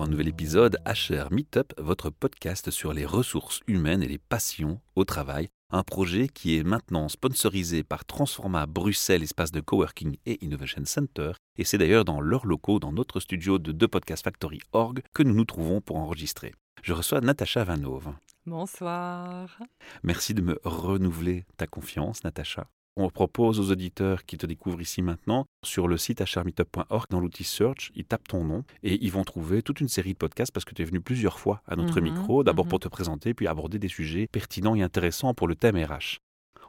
pour un nouvel épisode HR Meetup, votre podcast sur les ressources humaines et les passions au travail. Un projet qui est maintenant sponsorisé par Transforma Bruxelles, espace de coworking et innovation center. Et c'est d'ailleurs dans leurs locaux, dans notre studio de The Podcast Factory Org, que nous nous trouvons pour enregistrer. Je reçois Natacha Vanove. Bonsoir. Merci de me renouveler ta confiance, Natacha. On propose aux auditeurs qui te découvrent ici maintenant, sur le site hrmeetup.org, dans l'outil Search, ils tapent ton nom et ils vont trouver toute une série de podcasts parce que tu es venu plusieurs fois à notre Mhm, micro, d'abord mhm. pour te présenter, puis aborder des sujets pertinents et intéressants pour le thème RH.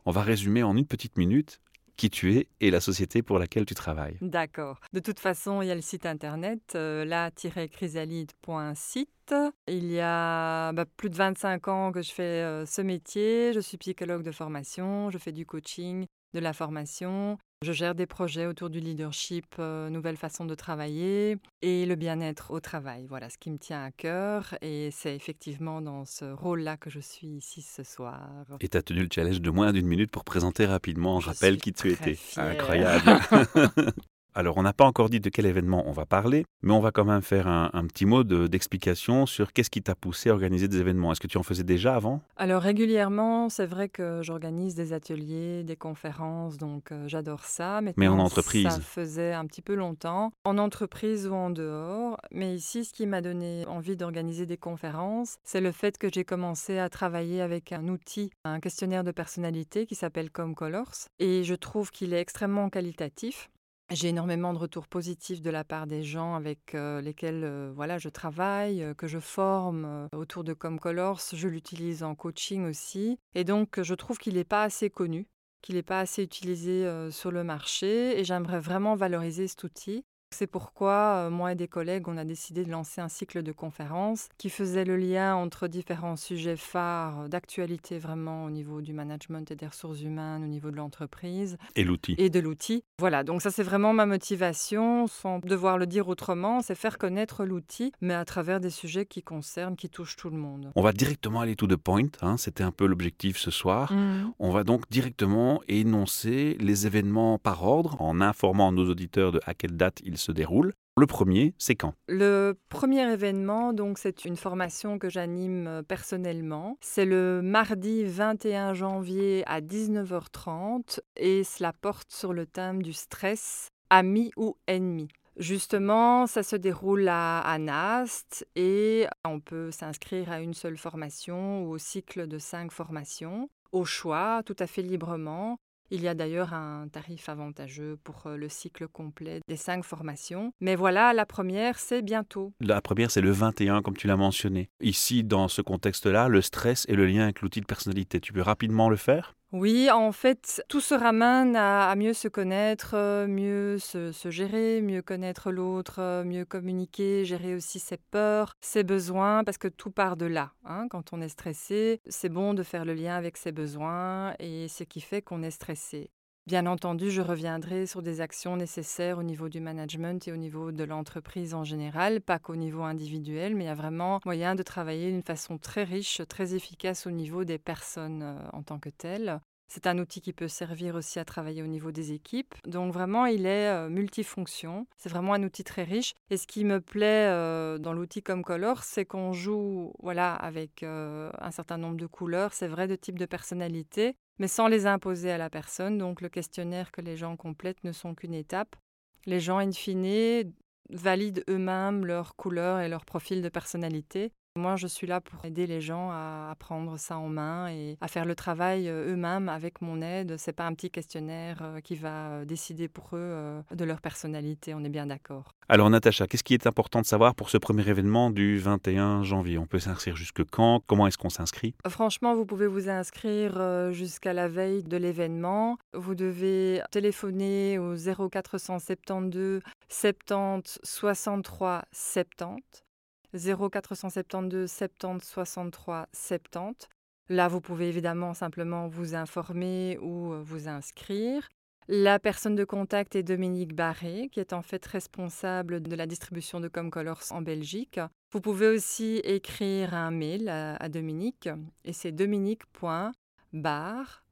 On va résumer en une petite minute qui tu es et la société pour laquelle tu travailles. D'accord. De toute façon, il y a le site internet euh, la-chrysalide.site. Il y a bah, plus de 25 ans que je fais euh, ce métier. Je suis psychologue de formation, je fais du coaching, de la formation. Je gère des projets autour du leadership, euh, nouvelles façons de travailler et le bien-être au travail. Voilà ce qui me tient à cœur et c'est effectivement dans ce rôle-là que je suis ici ce soir. Et tu as tenu le challenge de moins d'une minute pour présenter rapidement, je Je rappelle qui tu étais. fière. Incroyable. Alors, on n'a pas encore dit de quel événement on va parler, mais on va quand même faire un, un petit mot de- d'explication sur qu'est-ce qui t'a poussé à organiser des événements. Est-ce que tu en faisais déjà avant? Alors régulièrement, c'est vrai que j'organise des ateliers, des conférences, donc euh, j'adore ça. Mais en entreprise Ça faisait un petit peu longtemps, en entreprise ou en dehors. Mais ici, ce qui m'a donné envie d'organiser des conférences, c'est le fait que j'ai commencé à travailler avec un outil, un questionnaire de personnalité qui s'appelle ComColors. Et je trouve qu'il est extrêmement qualitatif. J'ai énormément de retours positifs de la part des gens avec lesquels voilà, je travaille, que je forme autour de ComColors. Je l'utilise en coaching aussi. Et donc, je trouve qu'il n'est pas assez connu, qu'il n'est pas assez utilisé sur le marché. Et j'aimerais vraiment valoriser cet outil. C'est pourquoi, euh, moi et des collègues, on a décidé de lancer un cycle de conférences qui faisait le lien entre différents sujets phares d'actualité vraiment au niveau du management et des ressources humaines, au niveau de l'entreprise Et l'outil et de l'outil. Voilà, donc ça c'est vraiment ma motivation, sans devoir le dire autrement, c'est faire connaître l'outil, mais à travers des sujets qui concernent, qui touchent tout le monde. On va directement aller to the point, hein, c'était un peu l'objectif ce soir. On va donc directement énoncer les événements par ordre en informant nos auditeurs de à quelle date ils se déroulent. Le premier, c'est quand? Le premier événement, donc c'est une formation que j'anime euh, personnellement. C'est le mardi 21 janvier à 19h30 et cela porte sur le thème du stress, ami ou ennemi. Justement, ça se déroule à, à Nast et on peut s'inscrire à une seule formation ou au cycle de cinq formations, au choix, tout à fait librement. Il y a d'ailleurs un tarif avantageux pour euh, le cycle complet des cinq formations. Mais voilà, la première, c'est bientôt. La première, c'est le 21, comme tu l'as mentionné. Ici, dans ce contexte-là, le stress et le lien avec l'outil de personnalité. Tu peux rapidement le faire? Oui, en fait, tout se ramène à, mieux se connaître, euh, mieux se, se gérer, mieux connaître l'autre, euh, mieux communiquer, gérer aussi ses peurs, ses besoins, parce que tout part de là. hein. Quand on est stressé, c'est bon de faire le lien avec ses besoins et ce qui fait qu'on est stressé. Bien entendu, je reviendrai sur des actions nécessaires au niveau du management et au niveau de l'entreprise en général, pas qu'au niveau individuel, mais il y a vraiment moyen de travailler d'une façon très riche, très efficace au niveau des personnes euh, en tant que telles. C'est un outil qui peut servir aussi à travailler au niveau des équipes. Donc vraiment, il est euh, multifonction. C'est vraiment un outil très riche. Et ce qui me plaît euh, dans l'outil comme Color, c'est qu'on joue voilà, avec euh, un certain nombre de couleurs, c'est vrai, de types de personnalités, mais sans les imposer à la personne. Donc le questionnaire que les gens complètent ne sont qu'une étape. Les gens, in fine, valident eux-mêmes leurs couleurs et leur profil de personnalité. Moi, je suis là pour aider les gens à, prendre ça en main et à faire le travail euh, eux-mêmes avec mon aide. C'est pas un petit questionnaire euh, qui va euh, décider pour eux de leur personnalité. On est bien d'accord. Alors, Natacha, qu'est-ce qui est important de savoir pour ce premier événement du 21 janvier? On peut s'inscrire jusque quand? Comment est-ce qu'on s'inscrit? Franchement, vous pouvez vous inscrire jusqu'à la veille de l'événement. Vous devez téléphoner au 0472 70 63 70. 0472 70 63 70. Là, vous pouvez évidemment simplement vous informer ou euh, vous inscrire. La personne de contact est Dominique Barré, qui est en fait responsable de la distribution de Comcolors en Belgique. Vous pouvez aussi écrire un mail à, Dominique, et c'est dominique.bar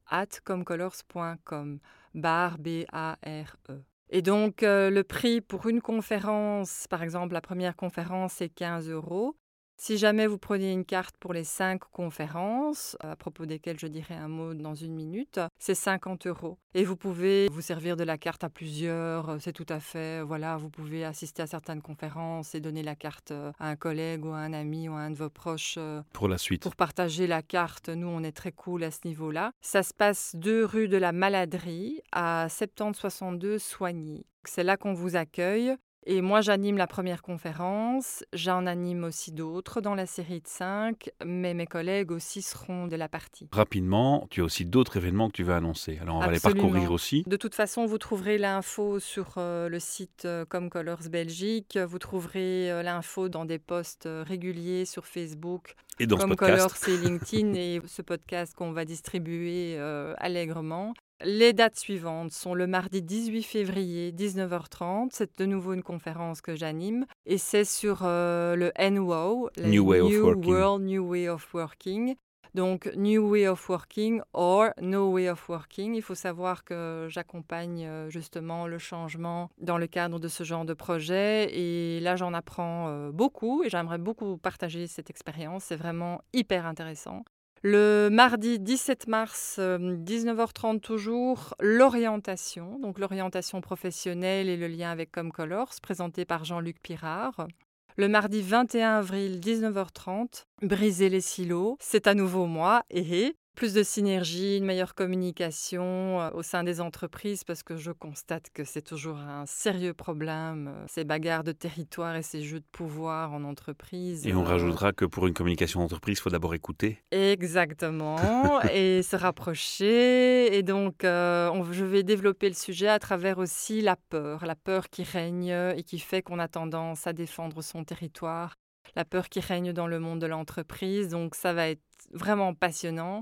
at comcolors.com. Bar, B-A-R-E. Et donc, euh, le prix pour une conférence, par exemple, la première conférence, c'est 15 euros. Si jamais vous prenez une carte pour les cinq conférences, à propos desquelles je dirai un mot dans une minute, c'est 50 euros. Et vous pouvez vous servir de la carte à plusieurs, c'est tout à fait, voilà, vous pouvez assister à certaines conférences et donner la carte à un collègue ou à un ami ou à un de vos proches. euh, Pour la suite. Pour partager la carte, nous, on est très cool à ce niveau-là. Ça se passe deux rue de la Maladrie à 7062 Soigny. C'est là qu'on vous accueille. Et moi, j'anime la première conférence. J'en anime aussi d'autres dans la série de cinq, mais mes collègues aussi seront de la partie. Rapidement, tu as aussi d'autres événements que tu vas annoncer. Alors on va les parcourir aussi. De toute façon, vous trouverez l'info sur euh, le site euh, Comme Colors Belgique. Vous trouverez euh, l'info dans des posts réguliers sur Facebook Et dans comme ce podcast, Colors et LinkedIn et ce podcast qu'on va distribuer allègrement. Les dates suivantes sont le mardi 18 février 19h30. C'est de nouveau une conférence que j'anime et c'est sur euh, le NWOW, le New Way of Working. World New Way of Working. Donc New Way of Working or No Way of Working. Il faut savoir que j'accompagne euh, justement le changement dans le cadre de ce genre de projet et là j'en apprends euh, beaucoup et j'aimerais beaucoup partager cette expérience. C'est vraiment hyper intéressant. Le mardi 17 mars, euh, 19h30 toujours, l'orientation, donc l'orientation professionnelle et le lien avec Comme Colors, présenté par Jean-Luc Pirard. Le mardi 21 avril, 19h30, briser les silos, c'est à nouveau moi, et plus de synergie, une meilleure communication euh, au sein des entreprises parce que je constate que c'est toujours un sérieux problème, euh, ces bagarres de territoire et ces jeux de pouvoir en entreprise. et on Euh, rajoutera que pour une communication d'entreprise, il faut d'abord écouter. Exactement, et se rapprocher. Et donc, euh, on- je vais développer le sujet à travers aussi la peur, la peur qui règne et qui fait qu'on a tendance à défendre son territoire, la peur qui règne dans le monde de l'entreprise. Donc, ça va être vraiment passionnant.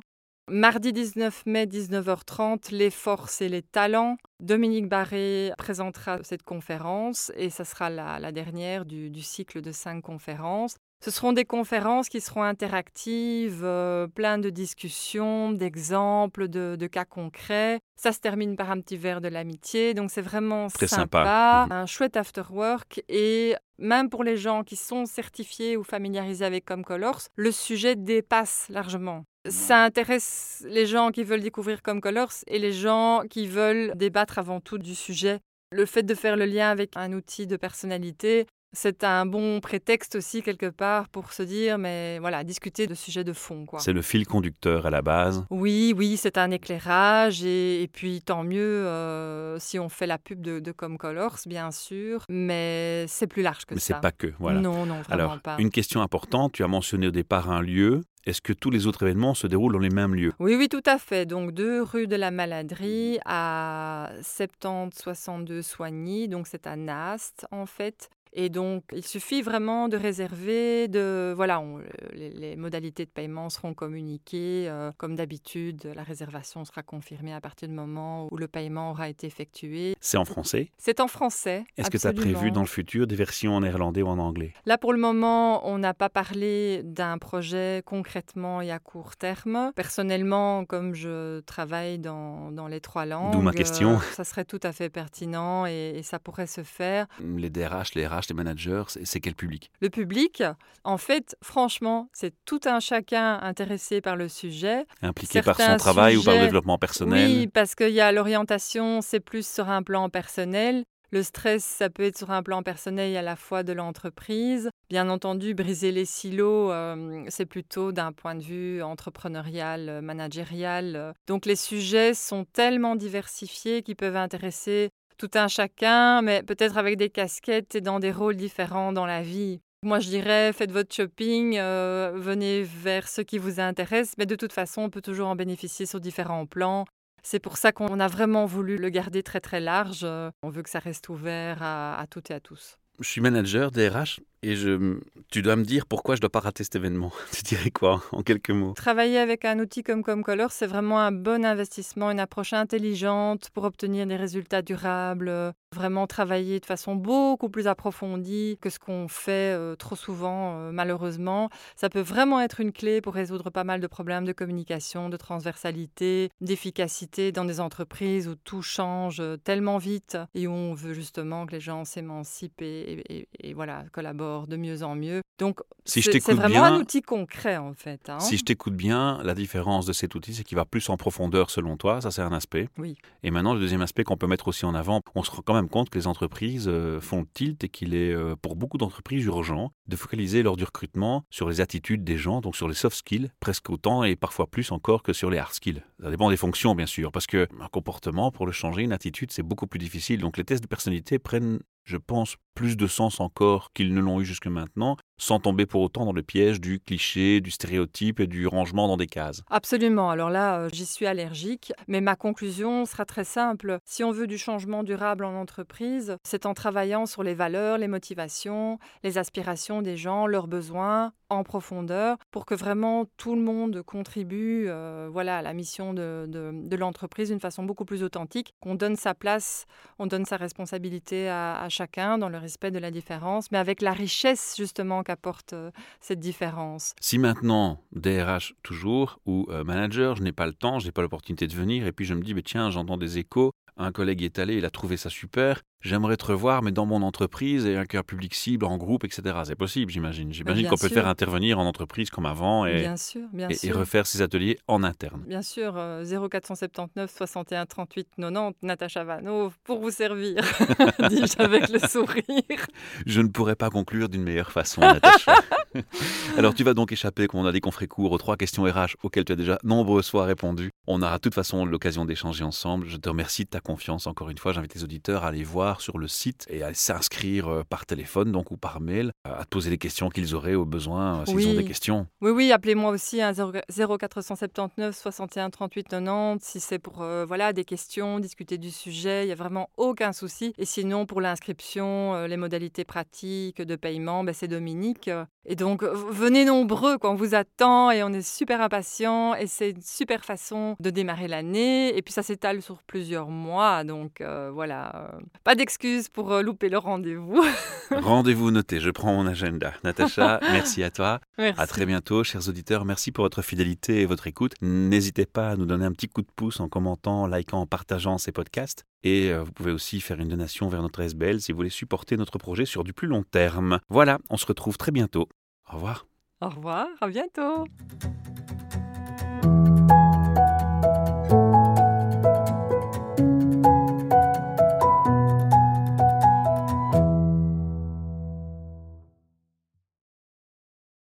Mardi 19 mai, 19h30, les forces et les talents. Dominique Barré présentera cette conférence et ça sera la, la dernière du, du cycle de cinq conférences. Ce seront des conférences qui seront interactives, euh, plein de discussions, d'exemples, de, de cas concrets. Ça se termine par un petit verre de l'amitié, donc c'est vraiment Très sympa, sympa. Mhm. un chouette after work et même pour les gens qui sont certifiés ou familiarisés avec Comme Colors, le sujet dépasse largement. Ça intéresse les gens qui veulent découvrir Comme Colors et les gens qui veulent débattre avant tout du sujet. Le fait de faire le lien avec un outil de personnalité, c'est un bon prétexte aussi quelque part pour se dire, mais voilà, discuter de sujets de fond. Quoi. C'est le fil conducteur à la base. Oui, oui, c'est un éclairage et, et puis tant mieux euh, si on fait la pub de, de Comme Colors, bien sûr, mais c'est plus large que Mais ça. c'est pas que. Voilà. Non, non, vraiment Alors, pas. une question importante, tu as mentionné au départ un lieu. Est-ce que tous les autres événements se déroulent dans les mêmes lieux? Oui, oui, tout à fait. Donc, deux rue de la Maladrie à 70-62 Soigny. Donc, c'est à Nast, en fait. Et donc, il suffit vraiment de réserver, de voilà, on- les, les modalités de paiement seront communiquées. euh, comme d'habitude, la réservation sera confirmée à partir du moment où le paiement aura été effectué. C'est en français? C'est en français. Est-ce que tu as prévu dans le futur des versions en néerlandais ou en anglais? Là, pour le moment, on n'a pas parlé d'un projet concrètement et à court terme. Personnellement, comme je travaille dans, dans les trois langues, D'où ma question. euh, ça serait tout à fait pertinent et, et ça pourrait se faire. Les DRH, les RH, les managers, c'est quel public? Le public, en fait, franchement, c'est tout un chacun intéressé par le sujet. Impliqué par son travail ou par le développement personnel? Oui, parce qu'il y a l'orientation, c'est plus sur un plan personnel. Le stress, ça peut être sur un plan personnel et à la fois de l'entreprise. Bien entendu, briser les silos, euh, c'est plutôt d'un point de vue entrepreneurial, euh, managérial. euh. Donc les sujets sont tellement diversifiés qu'ils peuvent intéresser tout un chacun, mais peut-être avec des casquettes et dans des rôles différents dans la vie. Moi, je dirais, faites votre shopping, euh, venez vers ce qui vous intéresse, mais de toute façon, on peut toujours en bénéficier sur différents plans. C'est pour ça qu'on a vraiment voulu le garder très très large. On veut que ça reste ouvert à, à toutes et à tous. Je suis manager DRH. Et je, tu dois me dire pourquoi je ne dois pas rater cet événement. Tu dirais quoi en quelques mots? Travailler avec un outil comme Comcolor, c'est vraiment un bon investissement, une approche intelligente pour obtenir des résultats durables. Vraiment travailler de façon beaucoup plus approfondie que ce qu'on fait euh, trop souvent, euh, malheureusement. Ça peut vraiment être une clé pour résoudre pas mal de problèmes de communication, de transversalité, d'efficacité dans des entreprises où tout change euh, tellement vite et où on veut justement que les gens s'émancipent et, et voilà, collaborent de mieux en mieux. Donc, si c'est vraiment un outil concret, en fait. Hein. Si je t'écoute bien, la différence de cet outil, c'est qu'il va plus en profondeur, selon toi. Ça, c'est un aspect. Oui. Et maintenant, le deuxième aspect qu'on peut mettre aussi en avant, on se rend quand même compte que les entreprises euh, font le tilt et qu'il est, euh, pour beaucoup d'entreprises, urgent de focaliser lors du recrutement sur les attitudes des gens, donc sur les soft skills, presque autant et parfois plus encore que sur les hard skills. Ça dépend des fonctions, bien sûr, parce que un comportement, pour le changer, une attitude, c'est beaucoup plus difficile. Donc, les tests de personnalité prennent je pense, plus de sens encore qu'ils ne l'ont eu jusque maintenant, sans tomber pour autant dans le piège du cliché, du stéréotype et du rangement dans des cases. Absolument. Alors là, euh, j'y suis allergique, mais ma conclusion sera très simple. Si on veut du changement durable en entreprise, c'est en travaillant sur les valeurs, les motivations, les aspirations des gens, leurs besoins en profondeur pour que vraiment tout le monde contribue euh, voilà, à la mission de, l'entreprise d'une façon beaucoup plus authentique, qu'on donne sa place, on donne sa responsabilité à chacun dans le respect de la différence, mais avec la richesse justement qu'apporte euh, cette différence? Si maintenant, DRH toujours, ou euh, manager, je n'ai pas le temps, je n'ai pas l'opportunité de venir, et puis je me dis, mais tiens, j'entends des échos, un collègue est allé, il a trouvé ça super, J'aimerais te revoir, mais dans mon entreprise et avec un public cible, en groupe, etc. C'est possible, j'imagime. J'imagine qu'on peut faire intervenir en entreprise comme avant et, bien sûr, bien et, refaire ces ateliers en interne. Bien sûr, 0479 61 38 90, Natacha Vano, pour vous servir, dis-je avec le sourire. Je ne pourrais pas conclure d'une meilleure façon, Natacha. Alors tu vas donc échapper, comme on a dit qu'on ferait court, aux trois questions RH auxquelles tu as déjà nombreuses fois répondu. On aura de toute façon l'occasion d'échanger ensemble. Je te remercie de ta confiance encore une fois. J'invite les auditeurs à aller voir sur le site et à s'inscrire euh, par téléphone donc ou par mail, à te poser les questions qu'ils auraient au besoin euh, s'ils ont des questions. Oui, oui, appelez-moi aussi à 0479 61 38 90 si c'est pour euh, voilà des questions, discuter du sujet, il n'y a vraiment aucun souci. Et sinon, pour l'inscription, les modalités pratiques de paiement, ben, c'est Dominique. Et donc, venez nombreux, on vous attend et on est super impatient et c'est une super façon de démarrer l'année. Et puis, ça s'étale sur plusieurs mois. Donc, voilà, pas d'excuses pour euh, louper le rendez-vous. rendez-vous noté, je prends mon agenda. Natacha, merci à toi. Merci. À très bientôt, chers auditeurs. Merci pour votre fidélité et votre écoute. N'hésitez pas à nous donner un petit coup de pouce en commentant, likant, en partageant ces podcasts. Et euh, vous pouvez aussi faire une donation vers notre SBL si vous voulez supporter notre projet sur du plus long terme. Voilà, on se retrouve très bientôt. Au revoir. Au revoir, à bientôt.